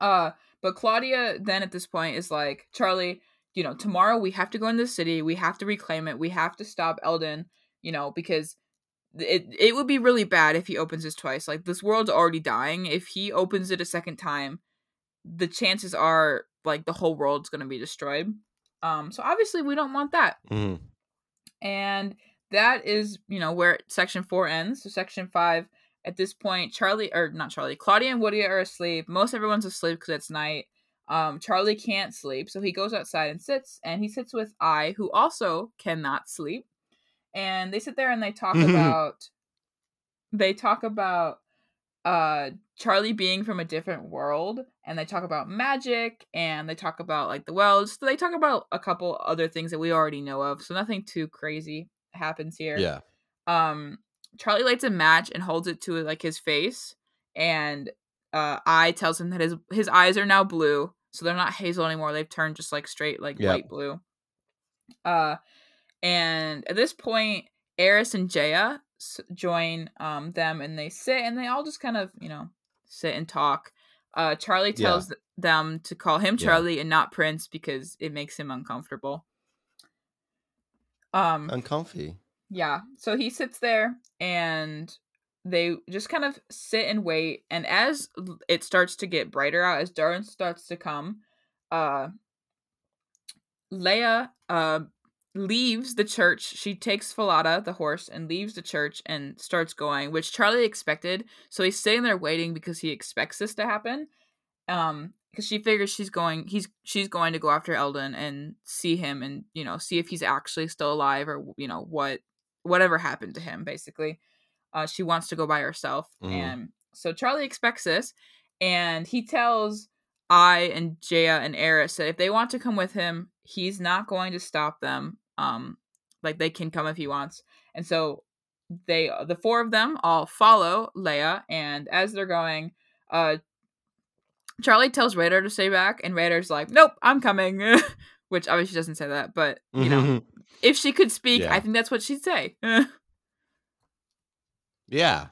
Uh, but Claudia then at this point is like, Charlie, you know, tomorrow we have to go into the city, we have to reclaim it, we have to stop Elden, you know, because it it would be really bad if he opens this twice. Like this world's already dying. If he opens it a second time, the chances are like the whole world's gonna be destroyed. Um, so obviously we don't want that. hmm And that is, you know, where section four ends. So section five, at this point, Charlie or not Charlie, Claudia and Woody are asleep. Most everyone's asleep because it's night. Um, Charlie can't sleep, so he goes outside and sits, and he sits with I, who also cannot sleep. And they sit there and they talk about they talk about uh Charlie being from a different world and they talk about magic and they talk about like the wells. So they talk about a couple other things that we already know of. So nothing too crazy happens here. Yeah. Um Charlie lights a match and holds it to like his face and uh eye tells him that his his eyes are now blue so they're not hazel anymore they've turned just like straight like Yep. light blue uh and at this point eris and jaya join um them and they sit and they all just kind of you know sit and talk uh charlie tells th- them to call him Yeah. charlie and not prince because it makes him uncomfortable um Uncomfy. yeah. So he sits there and they just kind of sit and wait. And as it starts to get brighter out, as dawn starts to come, uh Leah uh leaves the church. She takes Falada, the horse, and leaves the church and starts going, which Charlie expected. So he's sitting there waiting because he expects this to happen. Um because she figures she's going he's she's going to go after Elden and see him and you know see if he's actually still alive or you know what whatever happened to him basically uh she wants to go by herself Mhm. and so charlie expects this and he tells i and jaya and eris that if they want to come with him he's not going to stop them um like they can come if he wants and so they the four of them all follow leah and as they're going uh charlie tells radar to stay back and radar's like nope i'm coming *laughs* which obviously doesn't say that but you know Mhm. if she could speak, Yeah. I think that's what she'd say. *laughs* yeah.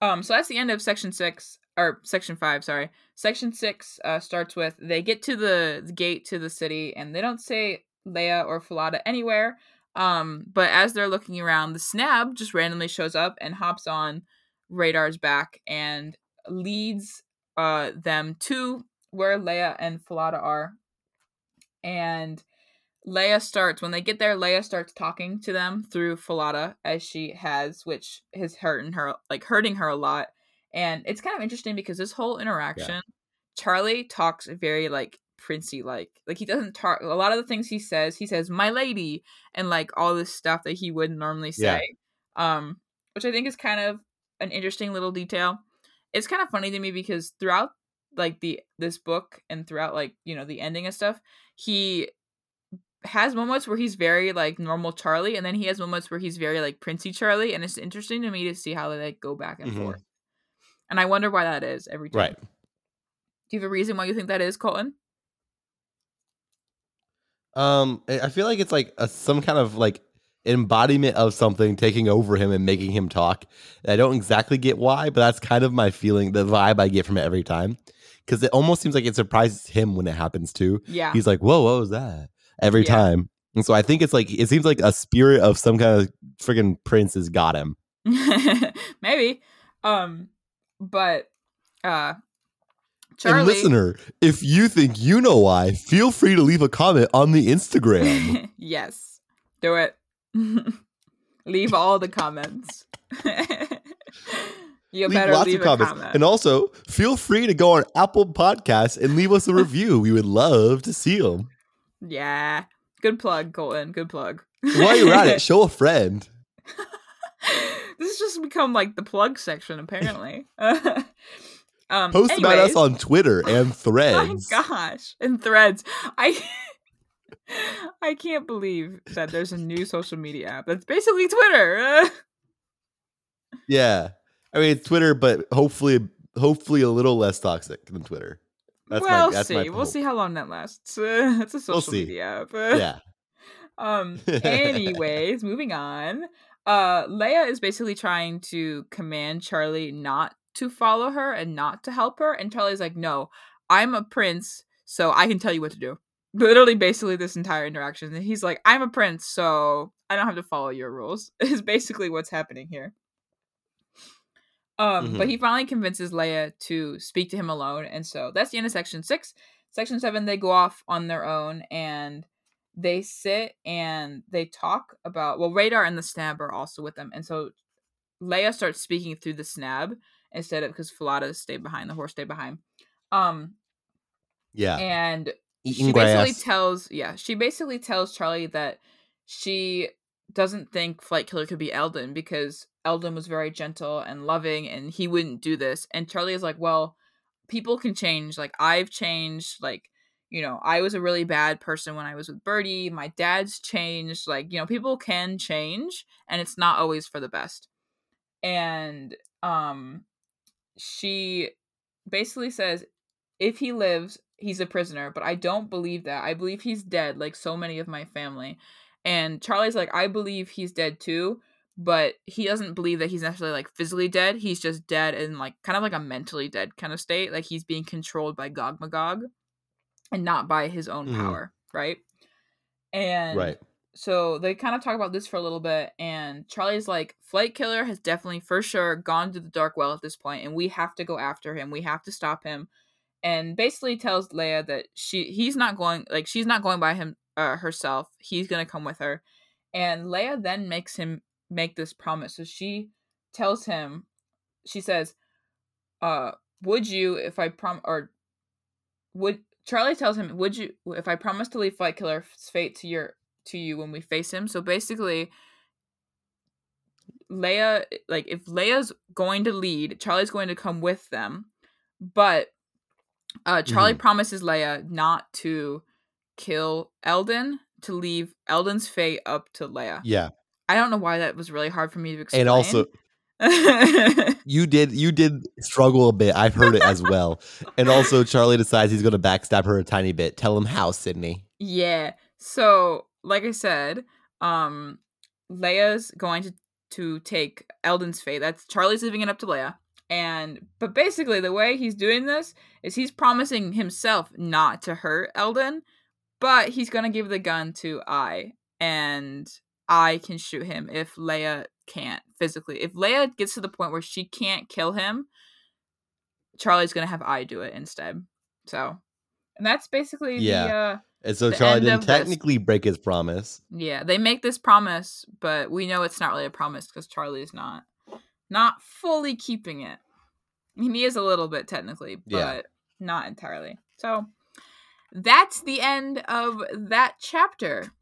um, so that's the end of section six or section five. Sorry, section six uh, starts with they get to the, the gate to the city and they don't say Leah or Falada anywhere. Um, but as they're looking around, the snab just randomly shows up and hops on Radar's back and leads uh them to where Leah and Falada are. And Leah starts when they get there. Leah starts talking to them through Falada as she has, which has hurting her, like hurting her a lot. And it's kind of interesting because this whole interaction, Charlie talks very like princey like. Like he doesn't talk a lot of the things he says. He says "my lady" and like all this stuff that he wouldn't normally Yeah. say. Um, which I think is kind of an interesting little detail. It's kind of funny to me because throughout like the this book and throughout like you know the ending and stuff, he has moments where he's very like normal Charlie, and then he has moments where he's very like Princey Charlie, and it's interesting to me to see how they like go back and Mhm. forth. And I wonder why that is every time. Right. Do you have a reason why you think that is, Colton? Um, I feel like it's like a, some kind of like embodiment of something taking over him and making him talk. I don't exactly get why, but that's kind of my feeling, the vibe I get from it every time. Because it almost seems like it surprises him when it happens too. Yeah. He's like, "Whoa, what was that?" Every Yeah. time, and so I think it's like it seems like a spirit of some kind of freaking prince has got him. *laughs* Maybe. Um, but uh, And listener, if you think you know why, feel free to leave a comment on the Instagram. *laughs* yes, do it. *laughs* leave all the comments. *laughs* you leave better lots leave of a comments. comment. And also, feel free to go on Apple Podcasts and leave us a review. we would love to see them. yeah, good plug, Colton. Good plug. While you're at it, show a friend. this has just become like the plug section, apparently. Um, Post about us on Twitter *laughs* and Threads. Oh my gosh and threads i *laughs* i can't believe that there's a new social media app that's basically twitter *laughs* Yeah. I mean, Twitter, but hopefully, hopefully a little less toxic than Twitter. That's we'll my, that's see we'll see how long that lasts uh, it's a social see. media app Yeah. um anyways moving on uh leah is basically trying to command charlie not to follow her and not to help her and charlie's like no i'm a prince so i can tell you what to do. Literally basically this entire interaction and he's like i'm a prince so i don't have to follow your rules *laughs* is basically what's happening here. Um but Mhm. he finally convinces leah to speak to him alone and so that's the end of section six. Section seven they go off on their own and they sit and they talk about well radar and the snab are also with them and so leah starts speaking through the snab instead of because falada stayed behind the horse stayed behind. Um Yeah. and Eating she basically grass. tells yeah she basically tells charlie that she doesn't think flight killer could be elden because elden was very gentle and loving and he wouldn't do this. And charlie is like well people can change. Like i've changed. Like you know i was a really bad person when i was with birdie. My dad's changed. Like you know people can change and it's not always for the best. And um she basically says if he lives, he's a prisoner, but I don't believe that. I believe he's dead, like so many of my family. And Charlie's like, I believe he's dead too, but he doesn't believe that he's necessarily like physically dead. He's just dead in like kind of like a mentally dead kind of state. Like he's being controlled by Gog Magog and not by his own Mhm. power, right? And Right. So they kind of talk about this for a little bit, and Charlie's like, Flight Killer has definitely, for sure, gone to the Dark Well at this point, and we have to go after him. We have to stop him. And basically tells Leah that she he's not going like she's not going by him uh, herself. He's gonna come with her. And Leia then makes him make this promise. So she tells him, she says, uh, would you if I prom or would Charlie tells him, would you if I promise to leave Flight Killer's fate to your to you when we face him? So basically Leah like if Leah's going to lead, Charlie's going to come with them. But uh Charlie promises Leah not to kill Elden, to leave Elden's fate up to Leah. Yeah. I don't know why that was really hard for me to explain. And also *laughs* you did you did struggle a bit. I've heard it as well. and also Charlie decides he's gonna backstab her a tiny bit. Tell him how, Sydney. Yeah. So, like I said, um Leah's going to to take Elden's fate. That's Charlie's leaving it up to Leah. And but basically the way he's doing this is he's promising himself not to hurt Elden, but he's to give the gun to I and I can shoot him if Leah can't physically. If Leah gets to the point where she can't kill him, Charlie's to have I do it instead. So, and that's basically Yeah. the uh And so Charlie didn't of this. technically break his promise. Yeah, they make this promise, but we know it's not really a promise because Charlie is not not fully keeping it. I mean, he is a little bit technically, but Yeah. not entirely. So that's the end of that chapter.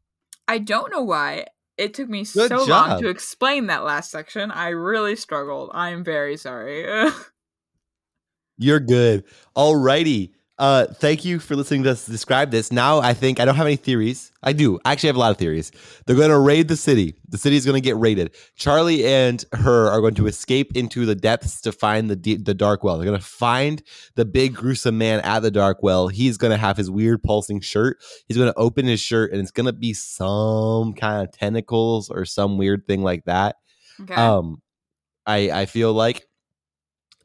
I don't know why it took me Good so long to explain that last section. I really struggled. I'm very sorry. *laughs* You're good. Alrighty. Uh, thank you for listening to us describe this. Now I think I don't have any theories. I do. I actually have a lot of theories. They're going to raid the city. The city is going to get raided. Charlie and her are going to escape into the depths to find the de- the dark well. They're going to find the big gruesome man at the dark well. He's going to have his weird pulsing shirt. He's going to open his shirt and it's going to be some kind of tentacles or some weird thing like that. okay. Um, I I feel like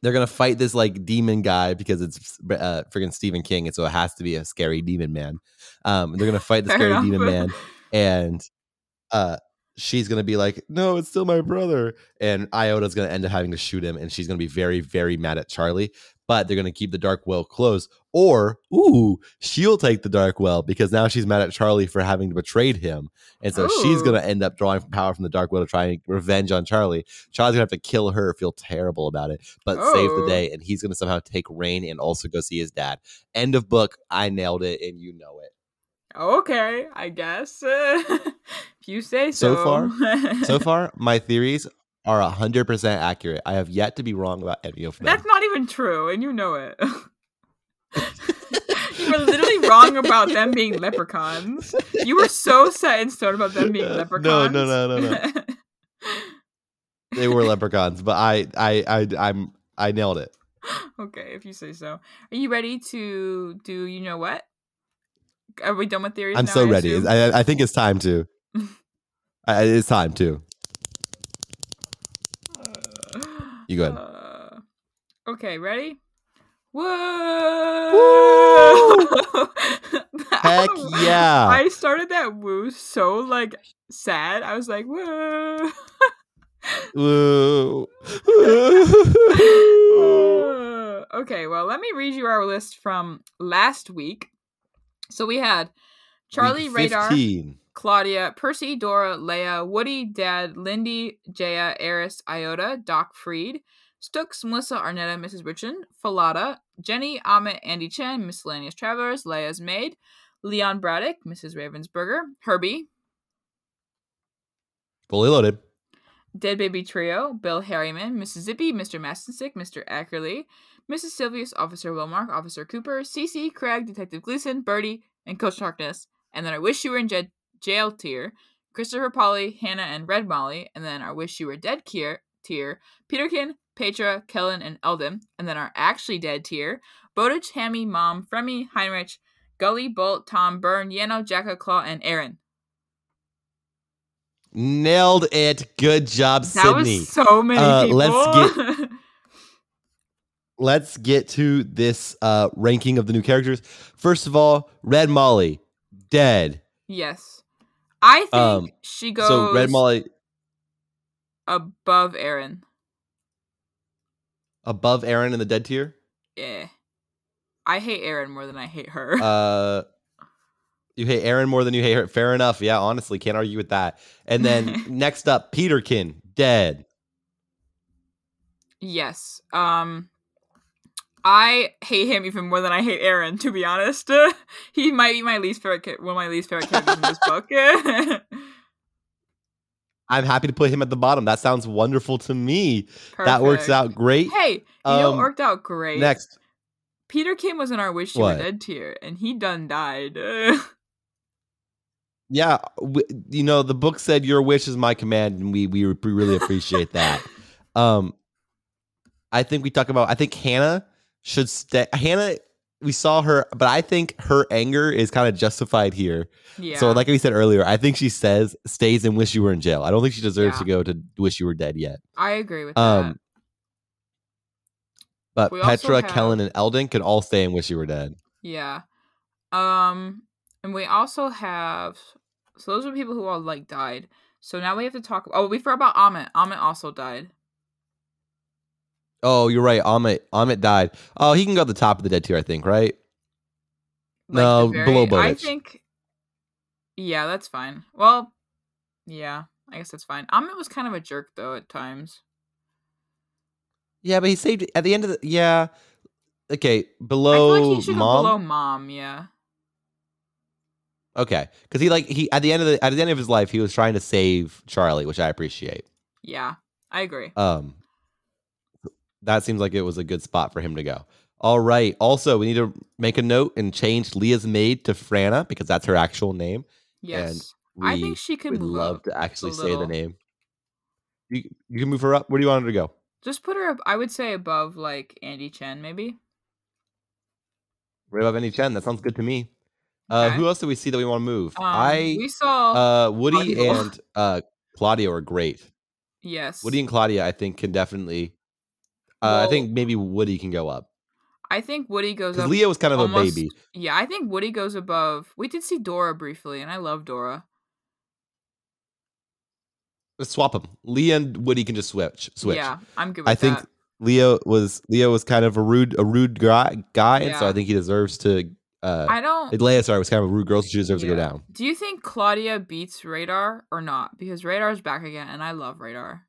they're gonna fight this like demon guy because it's uh freaking Stephen King, and so it has to be a scary demon man. Um, they're gonna fight the *laughs* scary enough. demon man, and uh, she's gonna be like, "No, it's still my brother," and Iota's gonna end up having to shoot him, and she's gonna be very very mad at Charlie. But they're gonna keep the dark well closed, or ooh, she'll take the dark well because now she's mad at Charlie for having betrayed him, and so she's gonna oh. end up drawing power from the dark well to try and revenge on Charlie. Charlie's gonna have to kill her, feel terrible about it, but save the Oh. day, and he's gonna somehow take Rain and also go see his dad. End of book. I nailed it, and you know it. okay, I guess. *laughs* if you say so. So far- So *laughs* far, my theories are hundred percent accurate. I have yet to be wrong about any of them. That's not even true, and you know it. *laughs* *laughs* you were literally wrong about them being leprechauns. You were so set in stone about them being Uh, no, leprechauns. no, no, no, no. they were leprechauns, but I, I, I, I'm, I nailed it. *gasps* okay, if you say so. Are you ready to do you know what? Are we done with theories? I'm now, so I ready. assume? I, I think it's time to. *laughs* I, it's time to. You go ahead. Uh, okay, ready? Whoa! Heck *laughs* yeah! I started that woo so like sad. I was like, woo. Woo. Uh, *laughs* okay, well, let me read you our list from last week. So we had Charlie, Radar, Claudia, Percy, Dora, Leah, Woody, Dad, Lindy, Jaya, Eris, Iota, Doc Freed, Stooks, Melissa, Arnetta, Mrs. Richard, Falada, Jenny, Ammit, Andy Chen, Miscellaneous Travelers, Leah's Maid, Leon Braddock, Mrs. Ravensburger, Herbie, Fully loaded. Dead Baby Trio, Bill Harriman, Mrs. Zippy, Mr. Mastonstick, Mr. Ackerley, Mrs. Silvius, Officer Wilmark, Officer Cooper, Cece, Craig, Detective Gleason, Birdie, and Coach Darkness. And then I Wish You Were in J- Jail tier, Christopher Polley, Hana, and Red Molly. And then I Wish You Were Dead tier Peterkin, Petra, Kellin, and Elden. And then our actually dead tier Bowditch, Hammy, Mom, Fremy, Heinrich, Gully, Bolt, Tom, Burn, Yano, Jacka, Claw, and Aaron. Nailed it. Good job, That Sydney. was so many Uh, people. let's get, *laughs* Let's get to this uh, ranking of the new characters. First of all, Red Molly, dead. yes. I think Um, she goes So Red Molly above Aaron. Above Aaron in the dead tier. Yeah. I hate Aaron more than I hate her. *laughs* Uh, you hate Aaron more than you hate her. Fair enough. Yeah, honestly, can't argue with that. And then *laughs* next up, Peterkin, dead. yes. Um I hate him even more than I hate Aaron, to be honest. *laughs* he might be my least favorite one of my least favorite characters in this book. I'm happy to put him at the bottom. That sounds wonderful to me. That works out great. Hey, you know Um, what worked out great? Next, Peterkin was in our Wish You? Were Dead tier, and he done died. *laughs* yeah, w- you know the book said your wish is my command, and we we re- really appreciate that. *laughs* Um, I think we talk about. I think Hana should stay. Hana, we saw her, but I think her anger is kind of justified here. yeah. So, like we said earlier, I think she says stays and wish you were in jail. I don't think she deserves Yeah. to go to wish you were dead yet. I agree with that. Um, but We Petra, have- Kellin, and Elden could all stay and wish you were dead. Yeah. Um and we also have so those are people who all like died. So now we have to talk oh we forgot about Ammit. Ammit also died. Oh, you're right. Ammit Ammit died. Oh, he can go to the top of the dead tier, I think, right? Like, No, the below I think Yeah, that's fine. Well, yeah, I guess that's fine. Ammit was kind of a jerk though at times. Yeah, but he saved at the end of the yeah. Okay, I feel below like he should go mom. below mom, yeah. Okay, because he like he at the end of the at the end of his life, he was trying to save Charlie, which I appreciate. Yeah. I agree. Um, that seems like it was a good spot for him to go. All right. Also, we need to make a note and change Leah's maid to Franna because that's her actual name. Yes. We I think she could move love to actually say the name. You you can move her up. Where do you want her to go? Just put her up I would say above like Andy Chen maybe. Right above Andy Chen. That sounds good to me. Uh, who else do we see that we want to move? Um, I we saw uh Woody Claudio. and uh Claudia are great. yes. Woody and Claudia, I think, can definitely. Uh, I think maybe Woody can go up I think Woody goes up. Leo was kind of almost- a baby. Yeah, I think Woody goes above. We did see Dora briefly, and I love Dora. Let's swap them. Leo and Woody can just switch. Switch. Yeah, I'm good with I think. Leo was Leo was kind of a rude a rude guy, guy and so I think he deserves to. Uh, I don't. Leah, sorry, was kind of a rude girl, so she deserves to go down. Do you think Claudia beats Radar or not? Because Radar's back again, and I love Radar.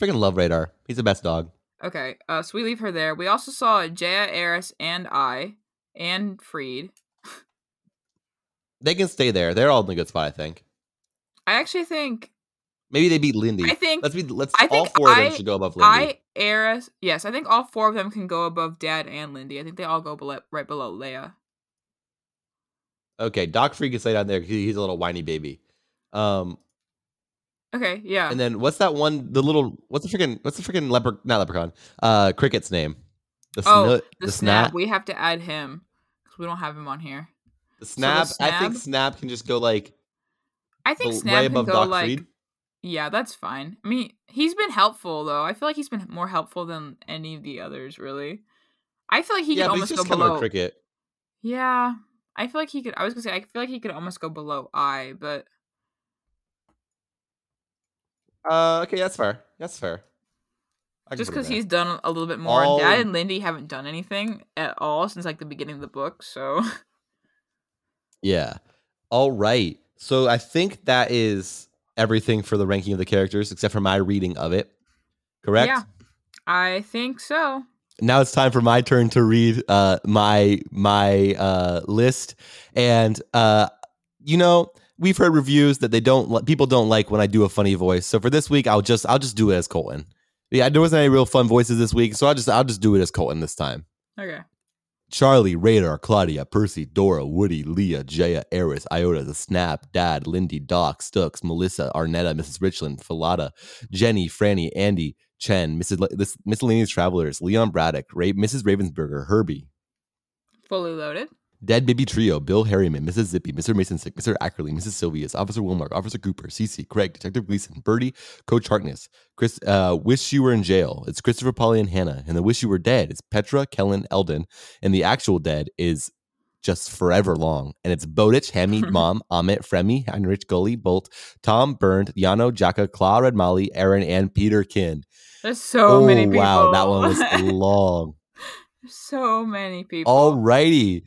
Freaking love Radar. He's the best dog. Okay, uh, so we leave her there. We also saw Jaya, Eris, and I, and Freed. They can stay there. They're all in a good spot, I think. I actually think. Maybe they beat Lindy. I think. let's be. Let's. I all four of them should go above Lindy. I, Eris, yes, I think all four of them can go above Dad and Lindy. I think they all go right below Leah. Okay, Doc Free can stay down there. 'cause He's a little whiny baby. Um, Okay, yeah. and then what's that one? The little what's the freaking what's the freaking leper? Not leprechaun. Uh, cricket's name. The oh, the, The, snab. snab. We have to add him because we don't have him on here. The the snab. I think snab- snab can just go like I think Snab can above go Doc like. Yeah, that's fine. I mean, he's been helpful though. I feel like he's been more helpful than any of the others, really. I feel like he yeah, could he's almost go just a below. cricket. Yeah, I feel like he could. I was gonna say I feel like he could almost go below I, but Uh, okay, that's fair. That's fair. I just because he's done a little bit more. All- Dad and Lindy haven't done anything at all since like the beginning of the book. So *laughs* yeah. All right. So I think that is everything for the ranking of the characters, except for my reading of it. Correct. Yeah. I think so. Now it's time for my turn to read uh, my my uh, list, and uh, you know we've heard reviews that they don't people don't like when I do a funny voice. So for this week, I'll just I'll just do it as Colton. Yeah, there wasn't any real fun voices this week, so I'll just I'll just do it as Colton this time. Okay. Charlie, Radar, Claudia, Percy, Dora, Woody, Leah, Jaya, Eris, Iota, The Snab, Dad, Lindy, Doc, Stooks, Melissa, Arnetta, Mrs. Richland, Falada, Jenny, Franny, Andy, Chen, Mrs. Le- this Miscellaneous Travelers, Leon Braddock, Ra- Mrs. Ravensburger, Herbie, Fully loaded. Dead Baby Trio, Bill Harriman, Mrs. Zippy, Mr. Mason Sick, Mr. Ackerley, Mrs. Sylvius, Officer Wilmark, Officer Cooper, CC, Craig, Detective Gleason, Birdie, Coach Harkness, Chris, uh, Wish You Were in Jail. It's Christopher, Polley, and Hana. And the Wish You Were Dead is Petra, Kellin, Elden. And the actual dead is just forever long. And it's Bowditch, Hamid, *laughs* Mom, Ammit, Fremi, Heinrich, Gully, Bolt, Tom, Burned, Yano, Jaka, Claw, Red Molly, Aaron, and Peterkin. There's so many people. Oh, wow, that one was *laughs* long. so many people. Alrighty.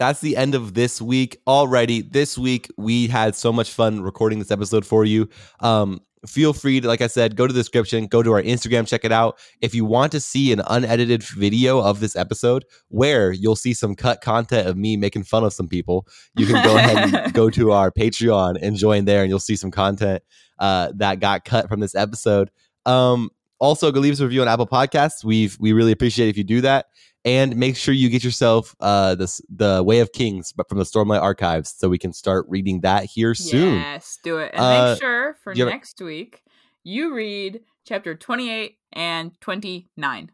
That's the end of this week. already. This week we had so much fun recording this episode for you. Um, feel free to, like I said, go to the description, go to our Instagram, check it out. If you want to see an unedited video of this episode where you'll see some cut content of me making fun of some people, you can go ahead and *laughs* go to our Patreon and join there, and you'll see some content uh, that got cut from this episode. Um, also, go leave us a review on Apple Podcasts. We've we really appreciate if you do that and make sure you get yourself uh this the way of kings but from the stormlight archives so we can start reading that here soon Yes, do it. And Uh, make sure for do you have next week you read chapter 28 and 29.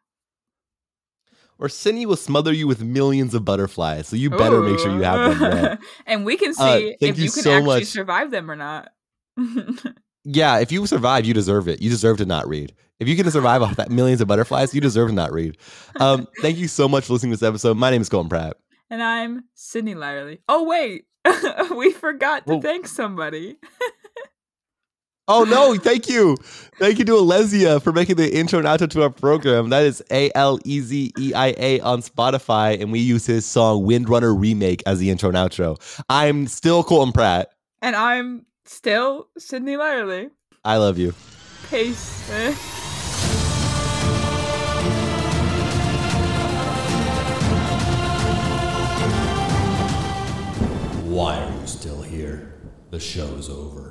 or Sydney will smother you with millions of butterflies so you better make sure you have them read. *laughs* and we can see Uh, if you, you can so actually much. survive them or not. *laughs* yeah if you survive you deserve it you deserve to not read if you can survive off that millions of butterflies you deserve to not read um *laughs* thank you so much for listening to this episode my name is colton pratt and I'm Sydney Lyerly. Oh, wait. *laughs* we forgot to Whoa. thank somebody. *laughs* Oh no, thank you. Thank you to Alezeia for making the intro and outro to our program. That is A L E Z E I A on Spotify, and we use his song Windrunner Remake as the intro and outro. I'm still Colton Pratt. And I'm still Sydney Lyerly. I love you. Peace. Why are you still here? The show's over.